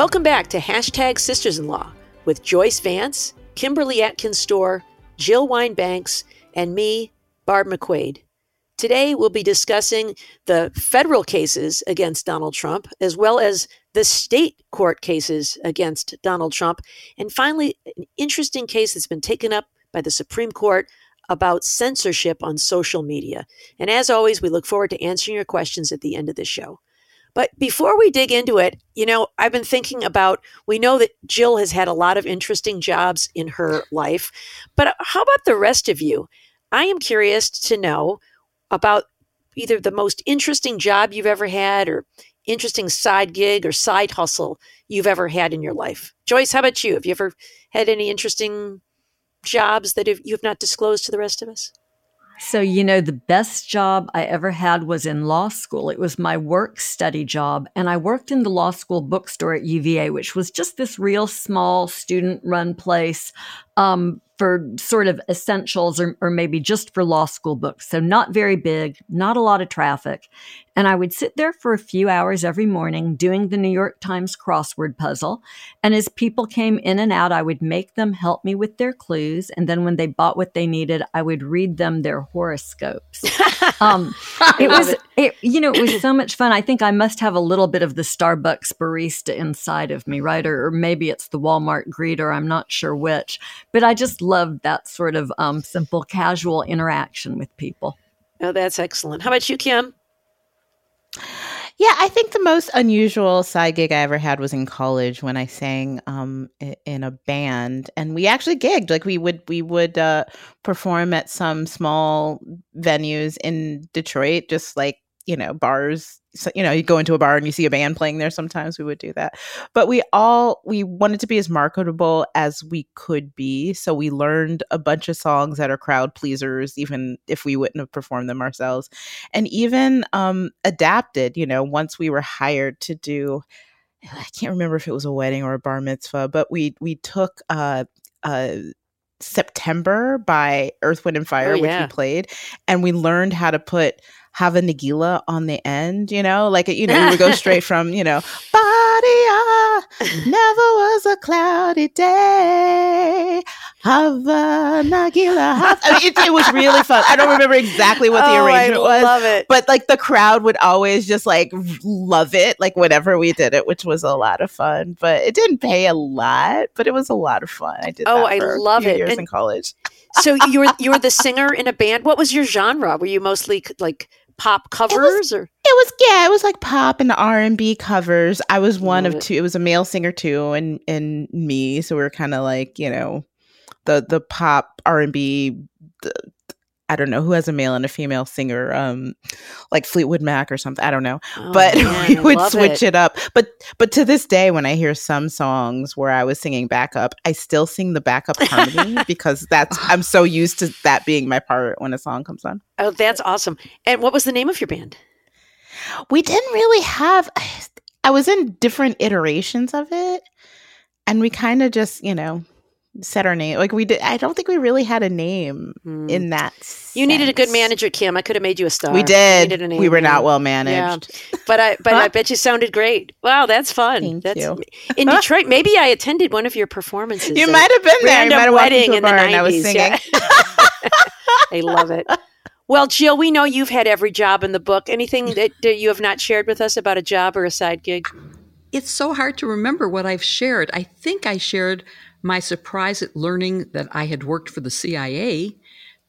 Welcome back to Hashtag Sisters in Law with Joyce Vance, Kimberly Atkins Stohr, Jill Wine-Banks, and me, Barb McQuade. Today, we'll be discussing the federal cases against Donald Trump, as well as the state court cases against Donald Trump, and finally, an interesting case that's been taken up by the Supreme Court about censorship on social media. And as always, we look forward to answering your questions at the end of the show. But before we dig into it, you know, I've been thinking about we know that Jill has had a lot of interesting jobs in her life, but how about the rest of you? I am curious to know about either the most interesting job you've ever had or interesting side gig or side hustle you've ever had in your life. Joyce, how about you? Have you ever had any interesting jobs that you have not disclosed to the rest of us? So, you know, the best job I ever had was in law school. It was my work study job. And I worked in the law school bookstore at UVA, which was just this real small student run place. Um, for sort of essentials or, or maybe just for law school books. So not very big, not a lot of traffic. And I would sit there for a few hours every morning doing the New York Times crossword puzzle. And as people came in and out, I would make them help me with their clues. And then when they bought what they needed, I would read them their horoscopes. um, it was, it. it, you know, it was so much fun. I think I must have a little bit of the Starbucks barista inside of me, right? Or, or maybe it's the Walmart greeter. I'm not sure which, but I just loved that sort of um, simple, casual interaction with people. Oh, that's excellent. How about you, Kim? Yeah, I think the most unusual side gig I ever had was in college when I sang um, in a band, and we actually gigged. Like we would we would uh, perform at some small venues in Detroit, just like you know bars so, you know, you go into a bar and you see a band playing there. Sometimes we would do that, but we all we wanted to be as marketable as we could be. So we learned a bunch of songs that are crowd pleasers, even if we wouldn't have performed them ourselves, and even um, adapted. You know, once we were hired to do, I can't remember if it was a wedding or a bar mitzvah, but we we took uh, uh, September by Earth, Wind, and Fire, oh, yeah. which we played, and we learned how to put Hava Nagila on the end, you know, like, you know, we would go straight from, you know, Badia, never was a cloudy day. Have a Nagila. Have, I mean, it, it, was really fun. I don't remember exactly what the oh, arrangement I was. love it. But like the crowd would always just like love it, like whenever we did it, which was a lot of fun. But it didn't pay a lot, but it was a lot of fun. I did Oh, I love it. Years and in college. so you were you were the singer in a band. What was your genre? Were you mostly like pop covers was, or it was yeah it was like pop and r&b covers i was one of two it was a male singer too and and me so we were kind of like you know the the pop r&b the, I don't know who has a male and a female singer, um, like Fleetwood Mac or something. I don't know, oh, but man, we would switch it. it. up. But but to this day, when I hear some songs where I was singing backup, I still sing the backup harmony because that's I'm so used to that being my part when a song comes on. Oh, that's awesome! And what was the name of your band? We didn't really have. I was in different iterations of it, and we kind of just you know set our name. Like we did, I don't think we really had a name mm. in that. Sense. You needed a good manager, Kim. I could have made you a star. We did. We were not well managed. Yeah. But I, but I bet you sounded great. Wow, that's fun. Thank that's, you. In Detroit, maybe I attended one of your performances. You might have been there. You might have wedding in the 90s. I was singing. Yeah. I love it. Well, Jill, we know you've had every job in the book. Anything that, that you have not shared with us about a job or a side gig? It's so hard to remember what I've shared. I think I shared my surprise at learning that I had worked for the CIA.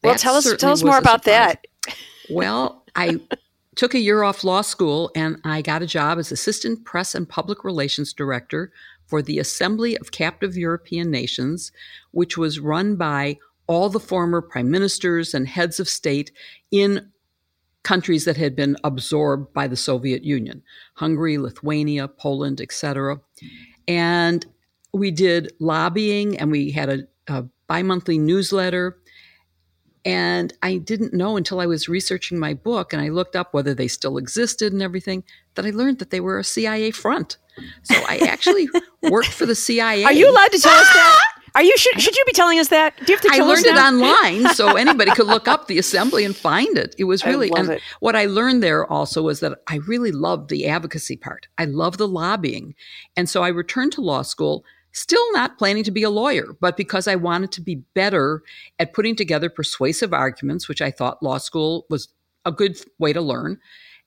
Well, tell us tell us more about surprise. that. well, I took a year off law school and I got a job as assistant press and public relations director for the Assembly of Captive European Nations, which was run by all the former prime ministers and heads of state in countries that had been absorbed by the Soviet Union Hungary, Lithuania, Poland, etc. And we did lobbying and we had a, a bi monthly newsletter. And I didn't know until I was researching my book and I looked up whether they still existed and everything that I learned that they were a CIA front. So I actually worked for the CIA. Are you allowed to tell us that? Are you should, should you be telling us that? Do you have to? I learned it online, so anybody could look up the assembly and find it. It was really and it. what I learned there also was that I really loved the advocacy part. I love the lobbying, and so I returned to law school. Still not planning to be a lawyer, but because I wanted to be better at putting together persuasive arguments, which I thought law school was a good way to learn,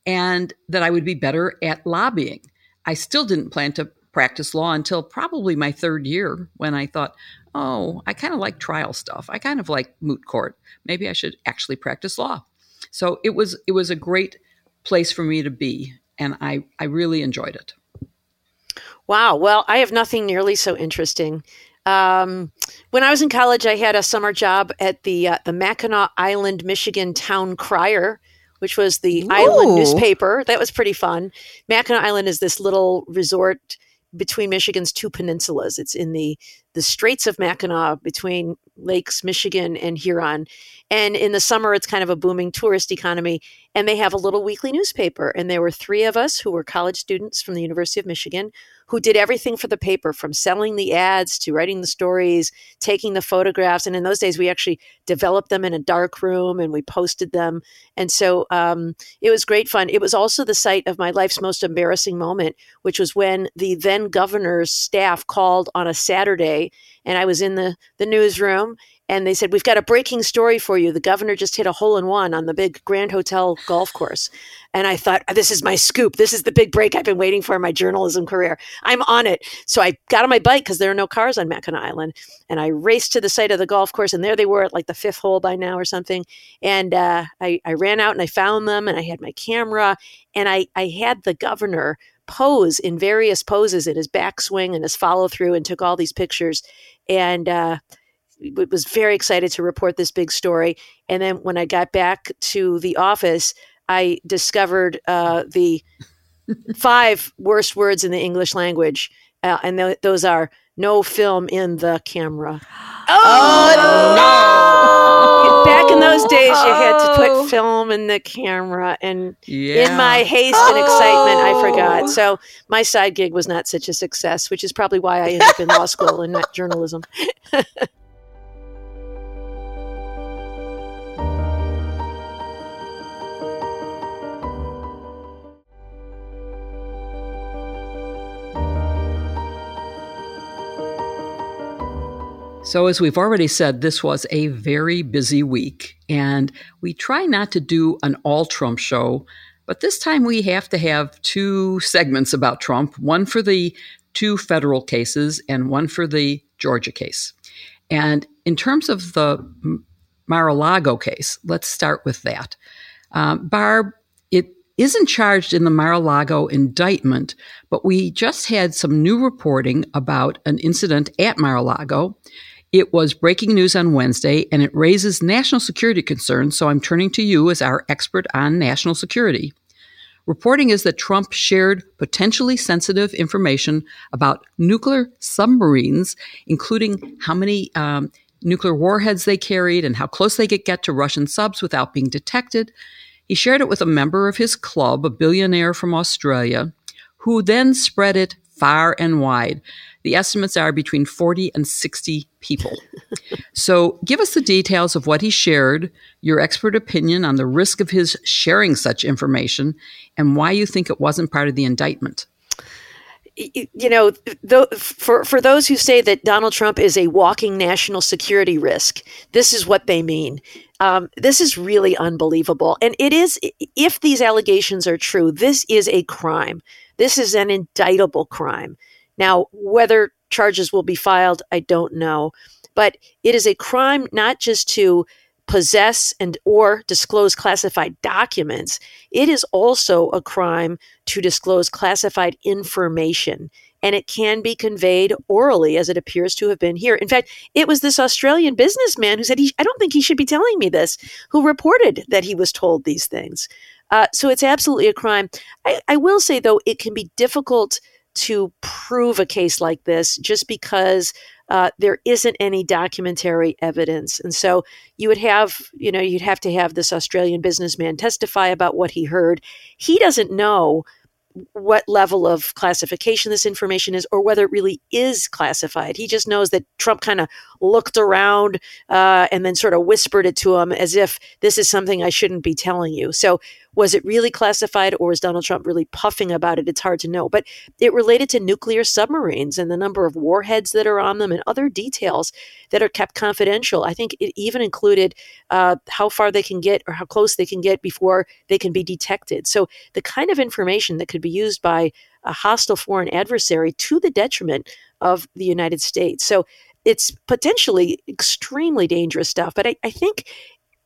and that I would be better at lobbying. I still didn't plan to practice law until probably my third year when I thought, oh, I kind of like trial stuff. I kind of like moot court. Maybe I should actually practice law. So it was it was a great place for me to be, and I I really enjoyed it. Wow. Well, I have nothing nearly so interesting. Um, when I was in college, I had a summer job at the uh, the Mackinac Island, Michigan Town Crier, which was the Ooh. island newspaper. That was pretty fun. Mackinac Island is this little resort between Michigan's two peninsulas. It's in the the Straits of Mackinac between Lakes Michigan and Huron. And in the summer, it's kind of a booming tourist economy. And they have a little weekly newspaper. And there were three of us who were college students from the University of Michigan who did everything for the paper from selling the ads to writing the stories, taking the photographs. And in those days, we actually developed them in a dark room and we posted them. And so um, it was great fun. It was also the site of my life's most embarrassing moment, which was when the then governor's staff called on a Saturday and I was in the, the newsroom and they said, We've got a breaking story for you. The governor just hit a hole in one on the big Grand Hotel golf course. And I thought, This is my scoop. This is the big break I've been waiting for in my journalism career. I'm on it. So I got on my bike because there are no cars on Mackinac Island. And I raced to the site of the golf course. And there they were at like the fifth hole by now or something. And uh, I, I ran out and I found them and I had my camera. And I, I had the governor pose in various poses in his backswing and his follow through and took all these pictures. And, uh, was very excited to report this big story. And then when I got back to the office, I discovered uh, the five worst words in the English language, uh, and th- those are no film in the camera. Oh, oh no! Back in those days, you had to put oh. film in the camera, and yeah. in my haste and excitement, I forgot. So my side gig was not such a success, which is probably why I ended up in law school and not journalism. So, as we've already said, this was a very busy week, and we try not to do an all Trump show, but this time we have to have two segments about Trump one for the two federal cases and one for the Georgia case. And in terms of the Mar a Lago case, let's start with that. Um, Barb, it isn't charged in the Mar a Lago indictment, but we just had some new reporting about an incident at Mar a Lago it was breaking news on Wednesday and it raises national security concerns, so I'm turning to you as our expert on national security. Reporting is that Trump shared potentially sensitive information about nuclear submarines, including how many um, nuclear warheads they carried and how close they could get to Russian subs without being detected. He shared it with a member of his club, a billionaire from Australia, who then spread it far and wide. The estimates are between 40 and 60 people. so give us the details of what he shared, your expert opinion on the risk of his sharing such information, and why you think it wasn't part of the indictment you know, for for those who say that Donald Trump is a walking national security risk, this is what they mean. Um, this is really unbelievable, and it is. If these allegations are true, this is a crime. This is an indictable crime. Now, whether charges will be filed, I don't know. But it is a crime not just to possess and or disclose classified documents. It is also a crime to disclose classified information and it can be conveyed orally as it appears to have been here. In fact it was this australian businessman who said he, i don't think he should be telling me this who reported that he was told these things. Uh, so it's absolutely a crime. I, I will say though it can be difficult to prove a case like this just because uh, there isn't any documentary evidence. And so you would have, you know, you'd have to have this Australian businessman testify about what he heard. He doesn't know what level of classification this information is or whether it really is classified. He just knows that Trump kind of looked around uh, and then sort of whispered it to him as if this is something I shouldn't be telling you. So, was it really classified or was Donald Trump really puffing about it? It's hard to know. But it related to nuclear submarines and the number of warheads that are on them and other details that are kept confidential. I think it even included uh, how far they can get or how close they can get before they can be detected. So, the kind of information that could be used by a hostile foreign adversary to the detriment of the United States. So, it's potentially extremely dangerous stuff. But I, I think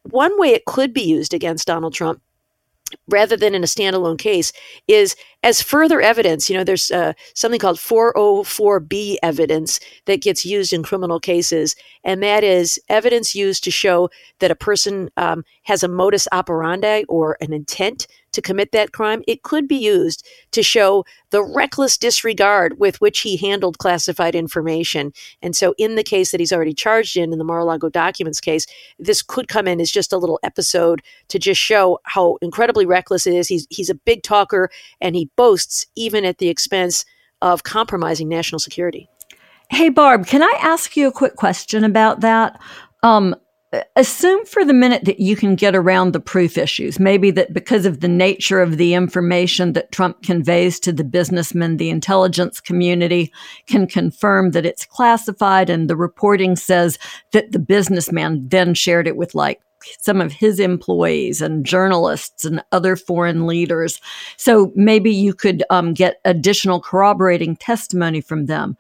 one way it could be used against Donald Trump rather than in a standalone case is as further evidence you know there's uh, something called 404b evidence that gets used in criminal cases and that is evidence used to show that a person um, has a modus operandi or an intent to commit that crime, it could be used to show the reckless disregard with which he handled classified information. And so, in the case that he's already charged in, in the Mar a Lago documents case, this could come in as just a little episode to just show how incredibly reckless it is. He's, he's a big talker and he boasts even at the expense of compromising national security. Hey, Barb, can I ask you a quick question about that? Um, assume for the minute that you can get around the proof issues. Maybe that because of the nature of the information that Trump conveys to the businessmen, the intelligence community can confirm that it's classified and the reporting says that the businessman then shared it with like some of his employees and journalists and other foreign leaders. So maybe you could um, get additional corroborating testimony from them.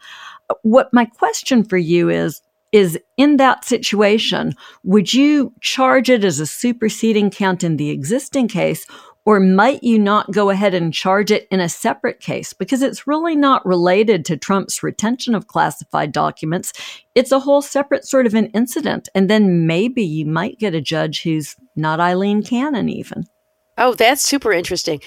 What my question for you is is in that situation, would you charge it as a superseding count in the existing case, or might you not go ahead and charge it in a separate case? Because it's really not related to Trump's retention of classified documents. It's a whole separate sort of an incident. And then maybe you might get a judge who's not Aileen Cannon, even. Oh, that's super interesting.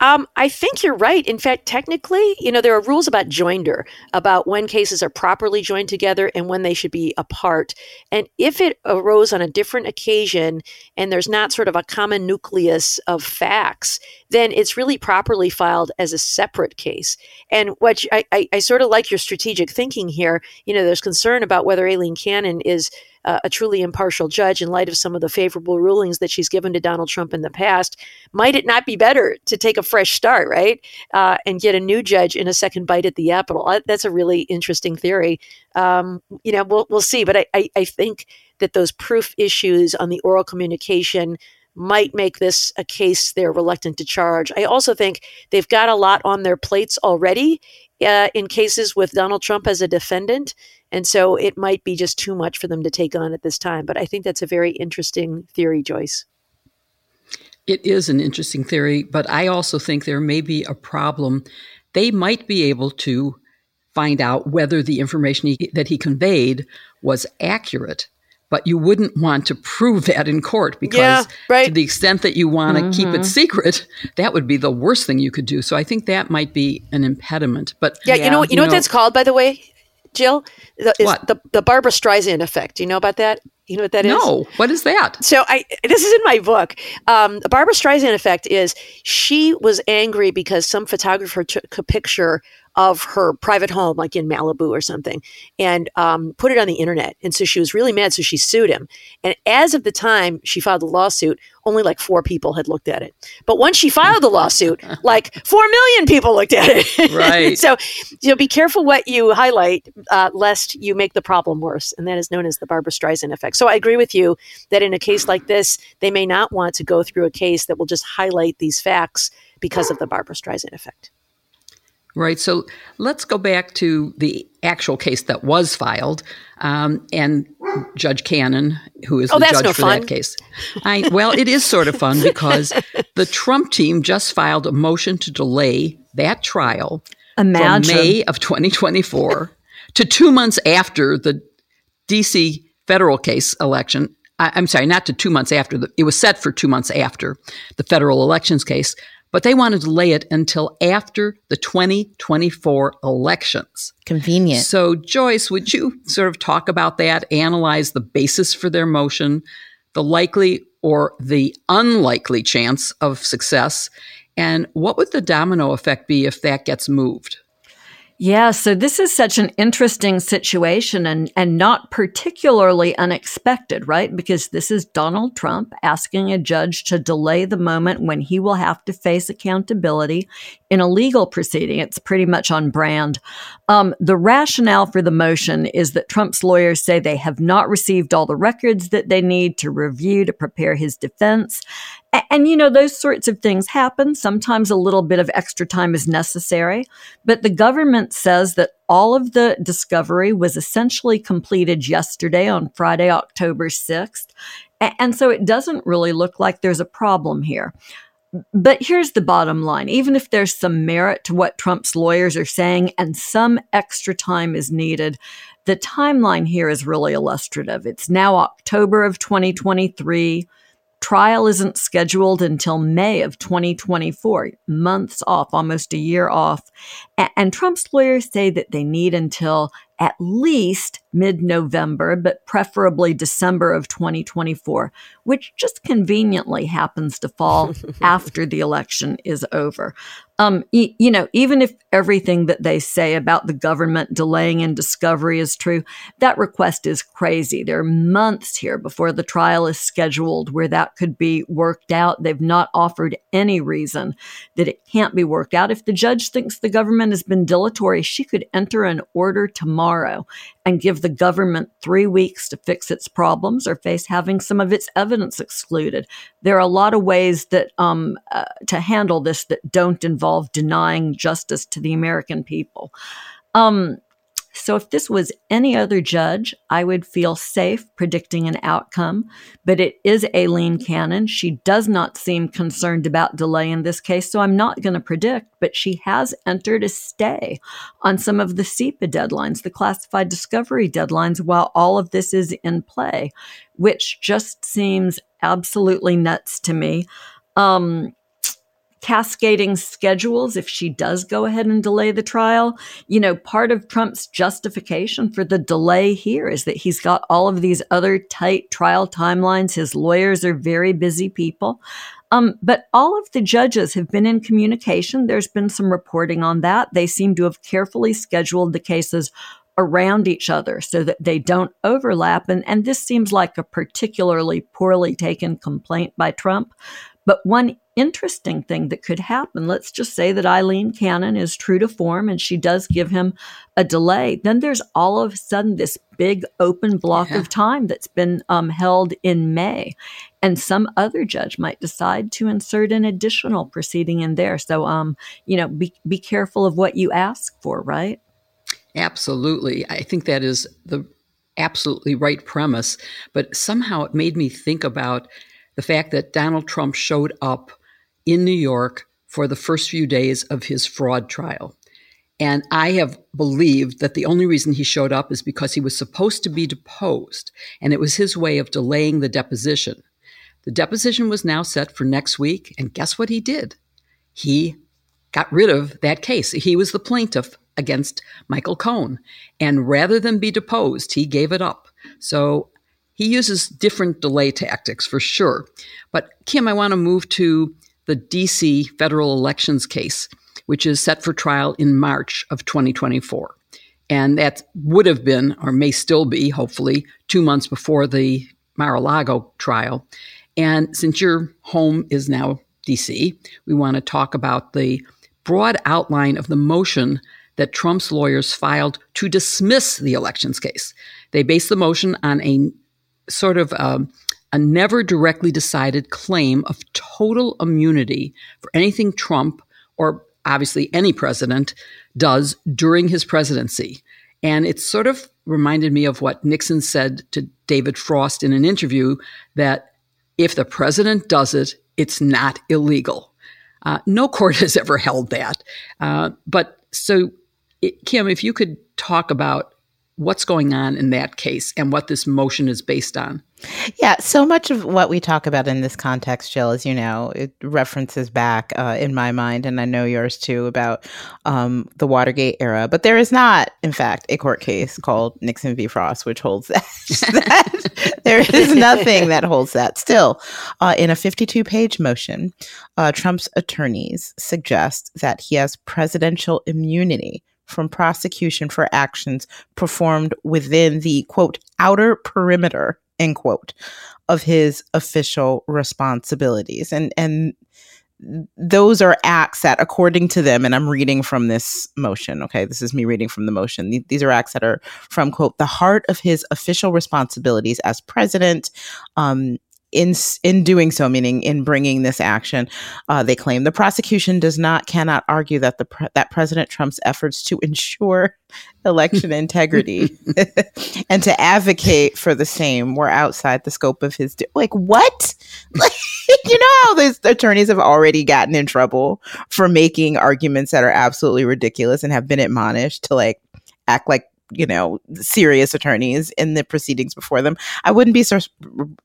Um, I think you're right. In fact, technically, you know, there are rules about joinder, about when cases are properly joined together and when they should be apart. And if it arose on a different occasion and there's not sort of a common nucleus of facts, then it's really properly filed as a separate case. And what I, I, I sort of like your strategic thinking here. You know, there's concern about whether Aileen Cannon is uh, a truly impartial judge in light of some of the favorable rulings that she's given to Donald Trump in the past. Might it not be better to take a fresh start, right? Uh, and get a new judge in a second bite at the apple? Uh, that's a really interesting theory. Um, you know, we'll, we'll see. But I, I, I think that those proof issues on the oral communication might make this a case they're reluctant to charge. I also think they've got a lot on their plates already uh, in cases with Donald Trump as a defendant. And so it might be just too much for them to take on at this time. But I think that's a very interesting theory, Joyce. It is an interesting theory, but I also think there may be a problem. They might be able to find out whether the information he, that he conveyed was accurate but you wouldn't want to prove that in court because yeah, right. to the extent that you want to mm-hmm. keep it mm-hmm. secret that would be the worst thing you could do so i think that might be an impediment but yeah, yeah you know what you, you know, know, what that's called by the way Jill, the, what? the the Barbra Streisand effect. Do you know about that? You know what that is? No. What is that? So I this is in my book. Um, the Barbra Streisand effect is she was angry because some photographer took a picture of her private home, like in Malibu or something, and um, put it on the internet. And so she was really mad. So she sued him. And as of the time she filed the lawsuit, only like four people had looked at it. But once she filed the lawsuit, like four million people looked at it. Right. so, you know, be careful what you highlight, uh, lest you make the problem worse. And that is known as the Barbra Streisand effect. So I agree with you that in a case like this, they may not want to go through a case that will just highlight these facts because of the Barbra Streisand effect. Right. So let's go back to the actual case that was filed, um, and Judge Cannon, who is oh, the judge no for fun. that case. I, well, it is sort of fun because the Trump team just filed a motion to delay that trial Imagine. from May of 2024 to two months after the D.C. federal case election. I, I'm sorry, not to two months after. The, it was set for two months after the federal elections case but they wanted to delay it until after the 2024 elections. Convenient. So, Joyce, would you sort of talk about that, analyze the basis for their motion, the likely or the unlikely chance of success, And what would the domino effect be if that gets moved? Yeah, so this is such an interesting situation and, and not particularly unexpected, right? Because this is Donald Trump asking a judge to delay the moment when he will have to face accountability in a legal proceeding. It's pretty much on brand. Um, the rationale for the motion is that Trump's lawyers say they have not received all the records that they need to review to prepare his defense. And, you know, those sorts of things happen. Sometimes a little bit of extra time is necessary. But the government says that all of the discovery was essentially completed yesterday on Friday, October 6th. And, and so it doesn't really look like there's a problem here. But here's the bottom line. Even if there's some merit to what Trump's lawyers are saying and some extra time is needed, the timeline here is really illustrative. It's now October of 2023. Trial isn't scheduled until May of 2024, months off, almost a year off. And Trump's lawyers say that they need until at least mid November, but preferably December of 2024, which just conveniently happens to fall after the election is over. Um, y- you know, even if everything that they say about the government delaying in discovery is true, that request is crazy. There are months here before the trial is scheduled where that could be worked out. They've not offered any reason that it can't be worked out. If the judge thinks the government has been dilatory, she could enter an order tomorrow and give the government three weeks to fix its problems or face having some of its evidence excluded. There are a lot of ways that um, uh, to handle this that don't involve denying justice to the American people. Um, so if this was any other judge, I would feel safe predicting an outcome. But it is Aileen Cannon. She does not seem concerned about delay in this case, so I'm not going to predict, but she has entered a stay on some of the CIPA deadlines, the classified discovery deadlines, while all of this is in play, which just seems absolutely nuts to me. Um, cascading schedules if she does go ahead and delay the trial. You know, part of Trump's justification for the delay here is that he's got all of these other tight trial timelines. His lawyers are very busy people. Um, but all of the judges have been in communication. There's been some reporting on that. They seem to have carefully scheduled the cases around each other so that they don't overlap. And, and this seems like a particularly poorly taken complaint by Trump. But one interesting thing that could happen, let's just say that Aileen Cannon is true to form and she does give him a delay, then there's all of a sudden this big open block yeah. of time that's been um, held in May. And some other judge might decide to insert an additional proceeding in there. So, um, you know, be, be careful of what you ask for, right? Absolutely. I think that is the absolutely right premise. But somehow it made me think about the fact that Donald Trump showed up in New York for the first few days of his fraud trial. And I have believed that the only reason he showed up is because he was supposed to be deposed, and it was his way of delaying the deposition. The deposition was now set for next week, and guess what he did? He got rid of that case. He was the plaintiff against Michael Cohen, and rather than be deposed, he gave it up. So he uses different delay tactics for sure. But Kim, I want to move to the DC federal elections case, which is set for trial in March of 2024. And that would have been, or may still be, hopefully, two months before the Mar a Lago trial. And since your home is now DC, we want to talk about the broad outline of the motion that Trump's lawyers filed to dismiss the elections case. They based the motion on a sort of um, a never directly decided claim of total immunity for anything Trump or obviously any president does during his presidency. And it sort of reminded me of what Nixon said to David Frost in an interview that if the president does it, it's not illegal. Uh, no court has ever held that. Uh, but so, it, Kim, if you could talk about what's going on in that case and what this motion is based on. Yeah, so much of what we talk about in this context, Jill, as you know, it references back uh, in my mind, and I know yours too, about um, the Watergate era. But there is not, in fact, a court case called Nixon v. Frost, which holds that. that there is nothing that holds that. Still, uh, in a 52 page motion, uh, Trump's attorneys suggest that he has presidential immunity from prosecution for actions performed within the quote outer perimeter end quote of his official responsibilities. And and those are acts that according to them and i'm reading from this motion okay this is me reading from the motion these are acts that are from quote the heart of his official responsibilities as president um, in in doing so, meaning in bringing this action, uh, they claim the prosecution does not cannot argue that the pre- that President Trump's efforts to ensure election integrity and to advocate for the same were outside the scope of his. like what? Like, you know how these attorneys have already gotten in trouble for making arguments that are absolutely ridiculous and have been admonished to like act like you know serious attorneys in the proceedings before them. I wouldn't be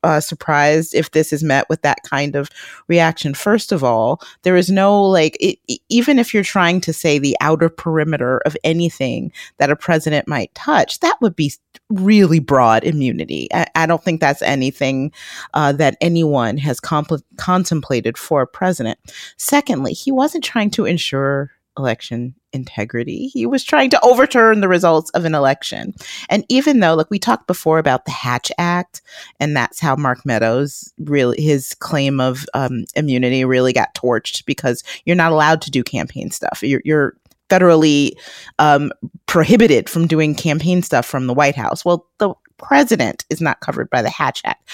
uh, surprised if this is met with that kind of reaction. First of all there is no like it, even if you're trying to say the outer perimeter of anything that a president might touch that would be really broad immunity. I, I don't think that's anything uh, that anyone has compl- contemplated for a president. Secondly he wasn't trying to ensure election integrity. He was trying to overturn the results of an election. And even though, like we talked before about the Hatch Act, and that's how Mark Meadows really his claim of um, immunity really got torched because you're not allowed to do campaign stuff. You're, you're federally um, prohibited from doing campaign stuff from the White House. Well, the president is not covered by the Hatch Act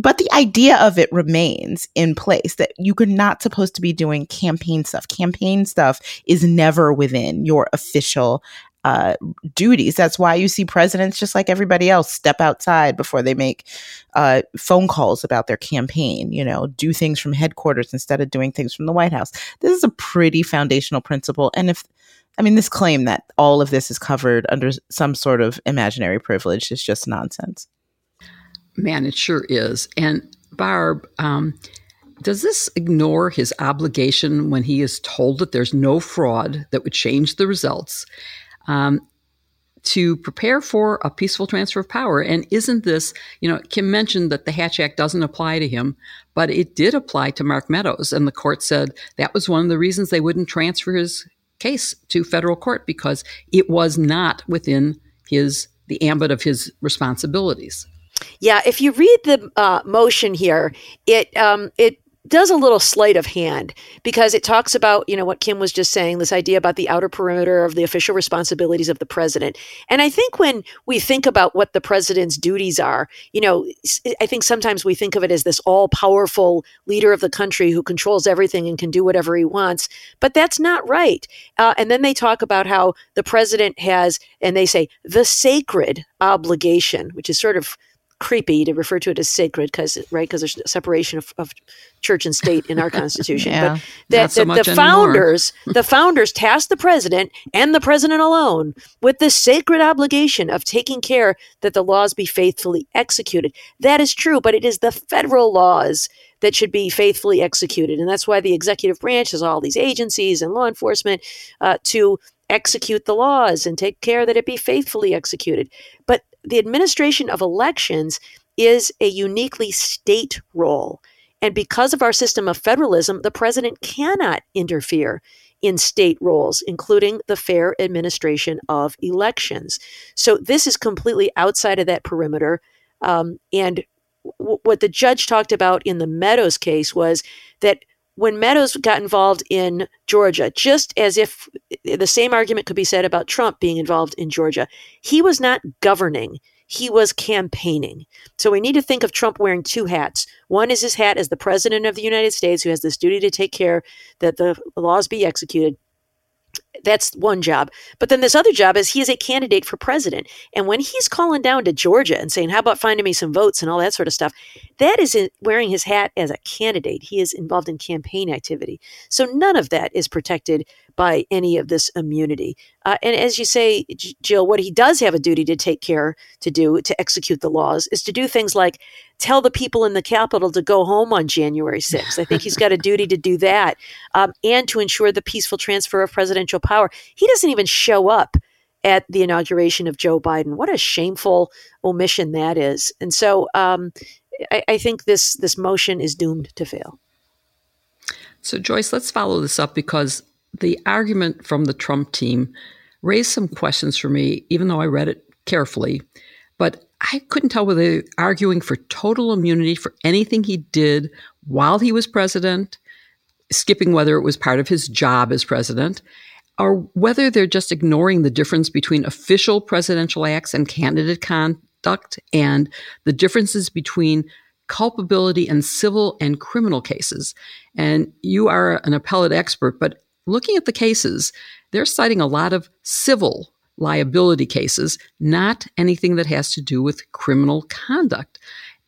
but the idea of it remains in place that you are not supposed to be doing campaign stuff. Campaign stuff is never within your official uh, duties. That's why you see presidents, just like everybody else, step outside before they make uh, phone calls about their campaign, you know, do things from headquarters instead of doing things from the White House. This is a pretty foundational principle. And if I mean, this claim that all of this is covered under some sort of imaginary privilege is just nonsense. Man, it sure is. And Barb, um, does this ignore his obligation when he is told that there's no fraud that would change the results um, to prepare for a peaceful transfer of power? And isn't this, you know, Kim mentioned that the Hatch Act doesn't apply to him, but it did apply to Mark Meadows. And the court said that was one of the reasons they wouldn't transfer his case to federal court because it was not within his the ambit of his responsibilities. Yeah, if you read the uh, motion here, it um, it does a little sleight of hand because it talks about you know what Kim was just saying this idea about the outer perimeter of the official responsibilities of the president. And I think when we think about what the president's duties are you know I think sometimes we think of it as this all powerful leader of the country who controls everything and can do whatever he wants but that's not right. Uh, and then they talk about how the president has and they say the sacred obligation which is sort of creepy to refer to it as sacred because right because there's a separation of, of, church and state in our constitution. Yeah, but that so the, the founders the founders tasked the president and the president alone with the sacred obligation of taking care that the laws be faithfully executed. That is true but it is the federal laws that should be faithfully executed and that's why the executive branch has all these agencies and law enforcement uh, to execute the laws and take care that it be faithfully executed. But the administration of elections is a uniquely state role. And because of our system of federalism, the president cannot interfere in state roles, including the fair administration of elections. So this is completely outside of that perimeter. Um, and w- what the judge talked about in the Meadows case was that when Meadows got involved in Georgia, just as if the same argument could be said about Trump being involved in Georgia, he was not governing. He was campaigning. So we need to think of Trump wearing two hats. One is his hat as the president of the United States, who has this duty to take care that the laws be executed that's one job. But then this other job is he is a candidate for president. And when he's calling down to Georgia and saying, How about finding me some votes and all that sort of stuff, that is wearing his hat as a candidate. He is involved in campaign activity. So none of that is protected by any of this immunity. Uh, and as you say, Jill, what he does have a duty to take care to do to execute the laws is to do things like tell the people in the Capitol to go home on January 6th. I think he's got a duty to do that um, and to ensure the peaceful transfer of presidential power. He doesn't even show up at the inauguration of Joe Biden. What a shameful omission that is. And so um, I, I think this this motion is doomed to fail. So, Joyce, let's follow this up because the argument from the Trump team raised some questions for me, even though I read it carefully. But I couldn't tell whether they were arguing for total immunity for anything he did while he was president, skipping whether it was part of his job as president, or whether they're just ignoring the difference between official presidential acts and candidate conduct and the differences between culpability in civil and criminal cases. And you are an appellate expert, but looking at the cases, they're citing a lot of civil liability cases, not anything that has to do with criminal conduct.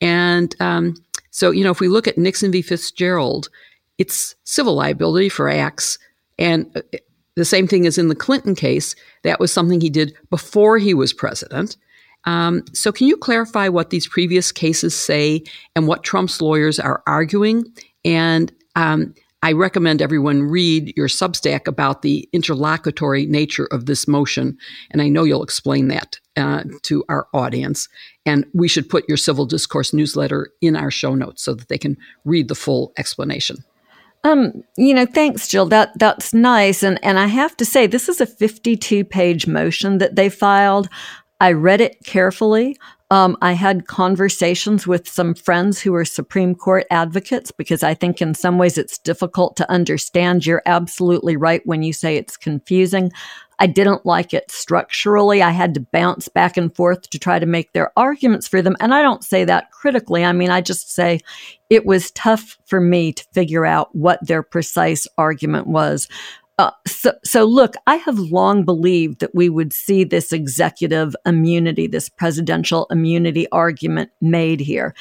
And um, so, you know, if we look at Nixon v. Fitzgerald, it's civil liability for acts. And uh, the same thing as in the Clinton case, that was something he did before he was president. Um, so, can you clarify what these previous cases say and what Trump's lawyers are arguing? And um, I recommend everyone read your Substack about the interlocutory nature of this motion. And I know you'll explain that uh, to our audience. And we should put your civil discourse newsletter in our show notes so that they can read the full explanation. Um, you know, thanks, Jill. That that's nice. And and I have to say, this is a 52 page motion that they filed. I read it carefully. Um, I had conversations with some friends who are Supreme Court advocates because I think in some ways it's difficult to understand. You're absolutely right when you say it's confusing. I didn't like it structurally. I had to bounce back and forth to try to make their arguments for them. And I don't say that critically. I mean, I just say it was tough for me to figure out what their precise argument was. Uh, so, so look, I have long believed that we would see this executive immunity, this presidential immunity argument made here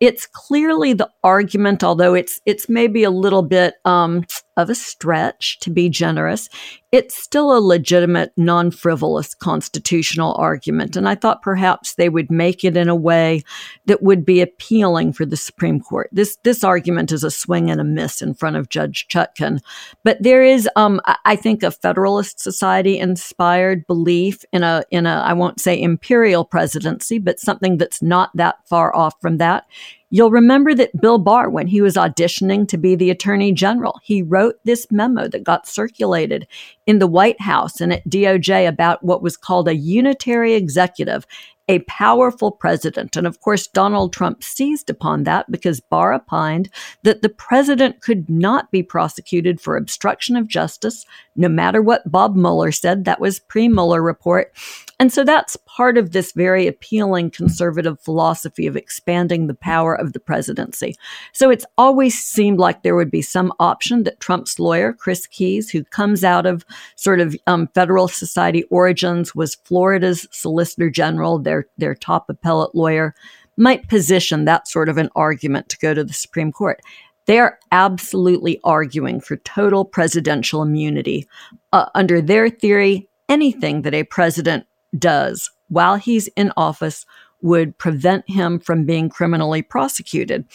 it's clearly the argument, although it's it's maybe a little bit um, of a stretch to be generous. It's still a legitimate, non-frivolous constitutional argument, and I thought perhaps they would make it in a way that would be appealing for the Supreme Court. This this argument is a swing and a miss in front of Judge Chutkan, but there is, um, I think, a Federalist Society inspired belief in a in a I won't say imperial presidency, but something that's not that far off from that You'll remember that Bill Barr, when he was auditioning to be the attorney general, he wrote this memo that got circulated in the White House and at DOJ about what was called a unitary executive a powerful president. And of course, Donald Trump seized upon that because Barr opined that the president could not be prosecuted for obstruction of justice, no matter what Bob Mueller said. That was pre Mueller report. And so that's part of this very appealing conservative philosophy of expanding the power of the presidency. So it's always seemed like there would be some option that Trump's lawyer, Chris Kise, who comes out of sort of um, Federal Society origins, was Florida's Solicitor General, their, their top appellate lawyer, might position that sort of an argument to go to the Supreme Court. They are absolutely arguing for total presidential immunity. Uh, under their theory, anything that a president does while he's in office would prevent him from being criminally prosecuted.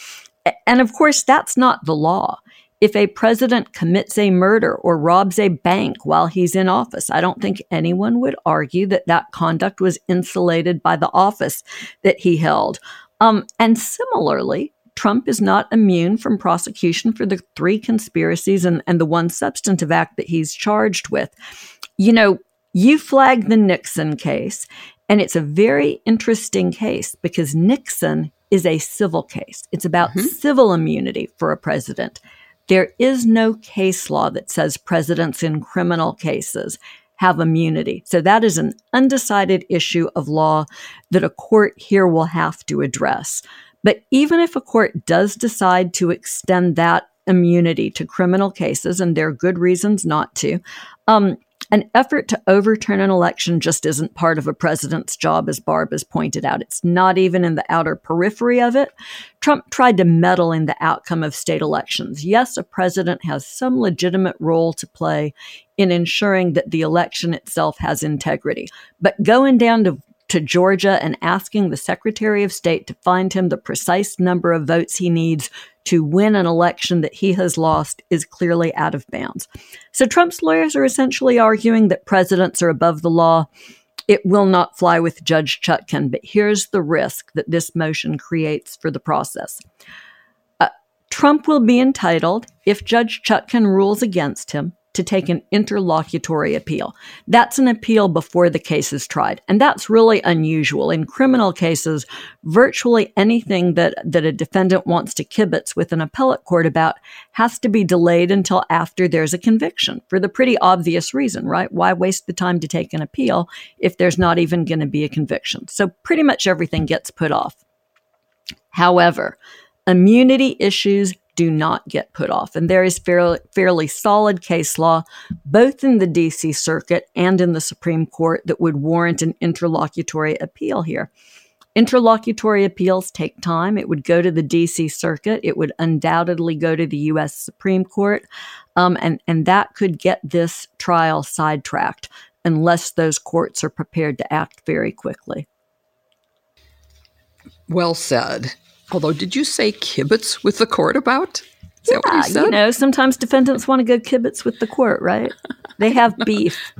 And of course, that's not the law. If a president commits a murder or robs a bank while he's in office, I don't think anyone would argue that that conduct was insulated by the office that he held. Um, and similarly, Trump is not immune from prosecution for the three conspiracies and, and the one substantive act that he's charged with. You know, you flagged the Nixon case, and it's a very interesting case because Nixon is a civil case. It's about mm-hmm. civil immunity for a president. There is no case law that says presidents in criminal cases have immunity. So that is an undecided issue of law that a court here will have to address. But even if a court does decide to extend that immunity to criminal cases, and there are good reasons not to, um, An effort to overturn an election just isn't part of a president's job, as Barb has pointed out. It's not even in the outer periphery of it. Trump tried to meddle in the outcome of state elections. Yes, a president has some legitimate role to play in ensuring that the election itself has integrity. But going down to to Georgia and asking the Secretary of State to find him the precise number of votes he needs to win an election that he has lost is clearly out of bounds. So Trump's lawyers are essentially arguing that presidents are above the law. It will not fly with Judge Chutkan, but here's the risk that this motion creates for the process. Uh, Trump will be entitled, if Judge Chutkan rules against him, to take an interlocutory appeal. That's an appeal before the case is tried. And that's really unusual. In criminal cases, virtually anything that, that a defendant wants to kibitz with an appellate court about has to be delayed until after there's a conviction for the pretty obvious reason, right? Why waste the time to take an appeal if there's not even going to be a conviction? So pretty much everything gets put off. However, immunity issues do not get put off. And there is fairly, fairly solid case law, both in the DC Circuit and in the Supreme Court, that would warrant an interlocutory appeal here. Interlocutory appeals take time. It would go to the DC Circuit. It would undoubtedly go to the U.S. Supreme Court. Um, and, and that could get this trial sidetracked unless those courts are prepared to act very quickly. Well said. Although, did you say kibitz with the court about? Is yeah, you, you, know, sometimes defendants want to go kibitz with the court, right? They have beef.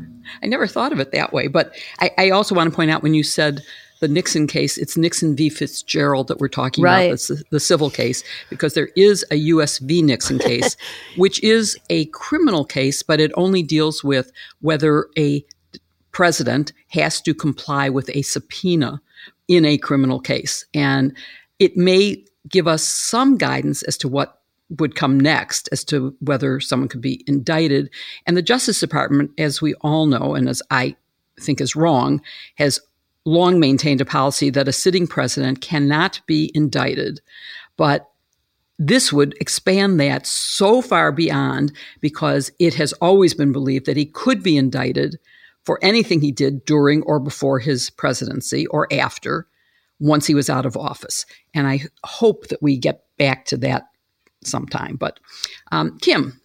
I never thought of it that way. But I, I, also want to point out when you said the Nixon case, it's Nixon v. Fitzgerald that we're talking right. about, the, the civil case, because there is a U.S. v. Nixon case, which is a criminal case, but it only deals with whether a president has to comply with a subpoena in a criminal case. And it may give us some guidance as to what would come next as to whether someone could be indicted. And the Justice Department, as we all know, and as I think is wrong, has long maintained a policy that a sitting president cannot be indicted. But this would expand that so far beyond because it has always been believed that he could be indicted for anything he did during or before his presidency or after once he was out of office. And I hope that we get back to that sometime. But um, Kim,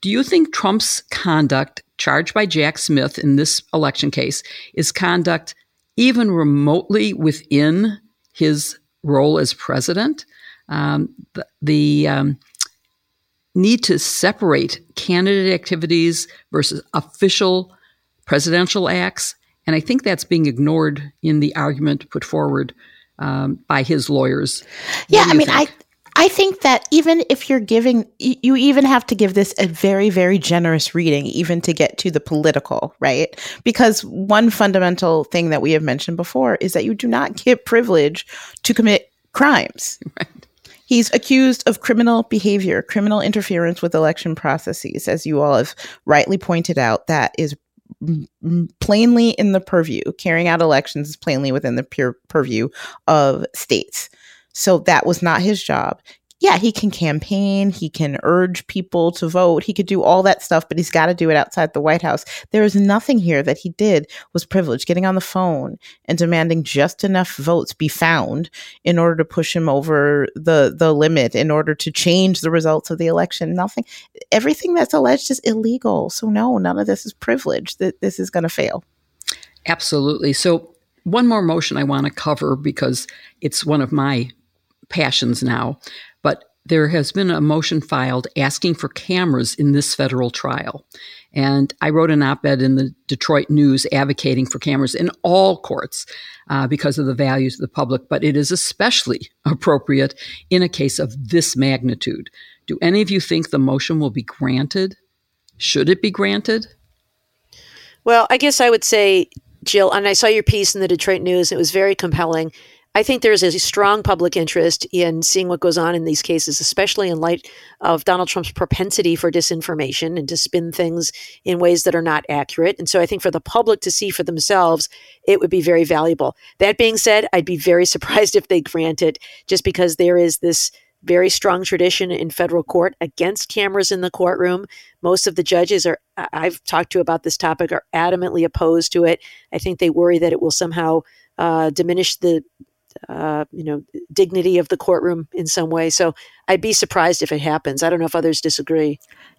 do you think Trump's conduct charged by Jack Smith in this election case is conduct even remotely within his role as president? Um, the, the um, need to separate candidate activities versus official presidential acts and I think that's being ignored in the argument put forward um, by his lawyers. Yeah, I mean, think? I I think that even if you're giving, you even have to give this a very, very generous reading, even to get to the political, right? Because one fundamental thing that we have mentioned before is that you do not get privilege to commit crimes. Right. He's accused of criminal behavior, criminal interference with election processes, as you all have rightly pointed out. That is plainly in the purview. Carrying out elections is plainly within the pure purview of states. So that was not his job yeah, he can campaign, he can urge people to vote, he could do all that stuff, but he's got to do it outside the White House. There is nothing here that he did was privileged, getting on the phone and demanding just enough votes be found in order to push him over the the limit in order to change the results of the election. Nothing everything that's alleged is illegal. So no, none of this is privileged. That this is going to fail. Absolutely. So one more motion I want to cover because it's one of my passions now there has been a motion filed asking for cameras in this federal trial. And I wrote an op ed in the Detroit News advocating for cameras in all courts uh, because of the values of the public, but it is especially appropriate in a case of this magnitude. Do any of you think the motion will be granted? Should it be granted? Well, I guess I would say, Jill, and I saw your piece in the Detroit News, it was very compelling. I think there's a strong public interest in seeing what goes on in these cases, especially in light of Donald Trump's propensity for disinformation and to spin things in ways that are not accurate. And so I think for the public to see for themselves, it would be very valuable. That being said, I'd be very surprised if they grant it just because there is this very strong tradition in federal court against cameras in the courtroom. Most of the judges are I've talked to about this topic are adamantly opposed to it. I think they worry that it will somehow uh, diminish the uh, you know dignity of the courtroom in some way. So I'd be surprised if it happens. I don't know if others disagree.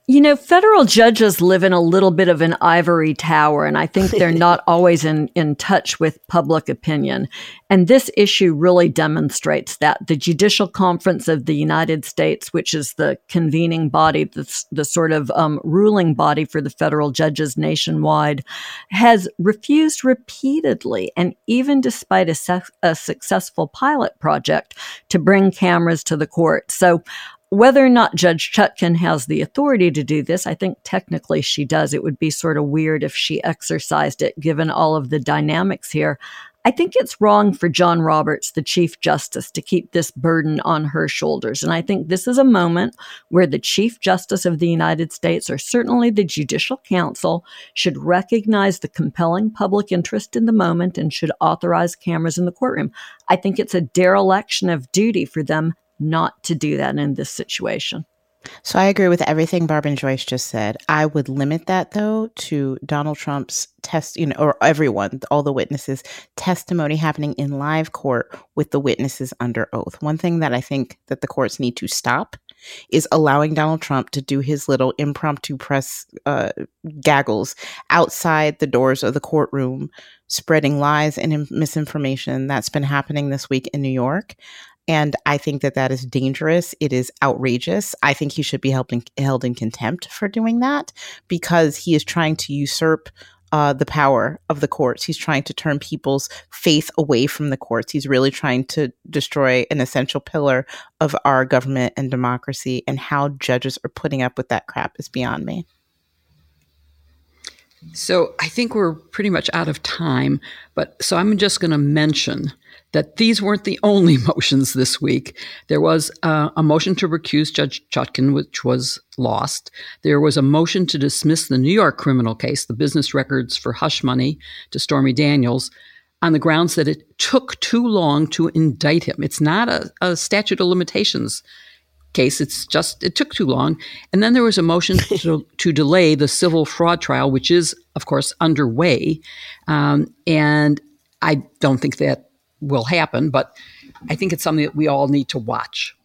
You know, federal judges live in a little bit of an ivory tower, and I think they're not always in, in touch with public opinion. And this issue really demonstrates that. The Judicial Conference of the United States, which is the convening body, the, the sort of um, ruling body for the federal judges nationwide, has refused repeatedly, and even despite a, se- a successful pilot project, to bring cameras to the court. So whether or not Judge Chutkan has the authority to do this, I think technically she does. It would be sort of weird if she exercised it, given all of the dynamics here. I think it's wrong for John Roberts, the Chief Justice, to keep this burden on her shoulders. And I think this is a moment where the Chief Justice of the United States, or certainly the Judicial Council, should recognize the compelling public interest in the moment and should authorize cameras in the courtroom. I think it's a dereliction of duty for them not to do that in this situation. So I agree with everything Barb and Joyce just said. I would limit that though to Donald Trump's test, you know, or everyone, all the witnesses, testimony happening in live court with the witnesses under oath. One thing that I think that the courts need to stop is allowing Donald Trump to do his little impromptu press uh, gaggles outside the doors of the courtroom, spreading lies and misinformation that's been happening this week in New York. And I think that that is dangerous. It is outrageous. I think he should be held in, held in contempt for doing that because he is trying to usurp uh, the power of the courts. He's trying to turn people's faith away from the courts. He's really trying to destroy an essential pillar of our government and democracy. And how judges are putting up with that crap is beyond me. So I think we're pretty much out of time, but so I'm just going to mention that these weren't the only motions this week. There was uh, a motion to recuse Judge Chutkan, which was lost. There was a motion to dismiss the New York criminal case, the business records for hush money to Stormy Daniels, on the grounds that it took too long to indict him. It's not a, a statute of limitations case. It's just, it took too long. And then there was a motion to, to delay the civil fraud trial, which is, of course, underway. Um, and I don't think that will happen, but I think it's something that we all need to watch.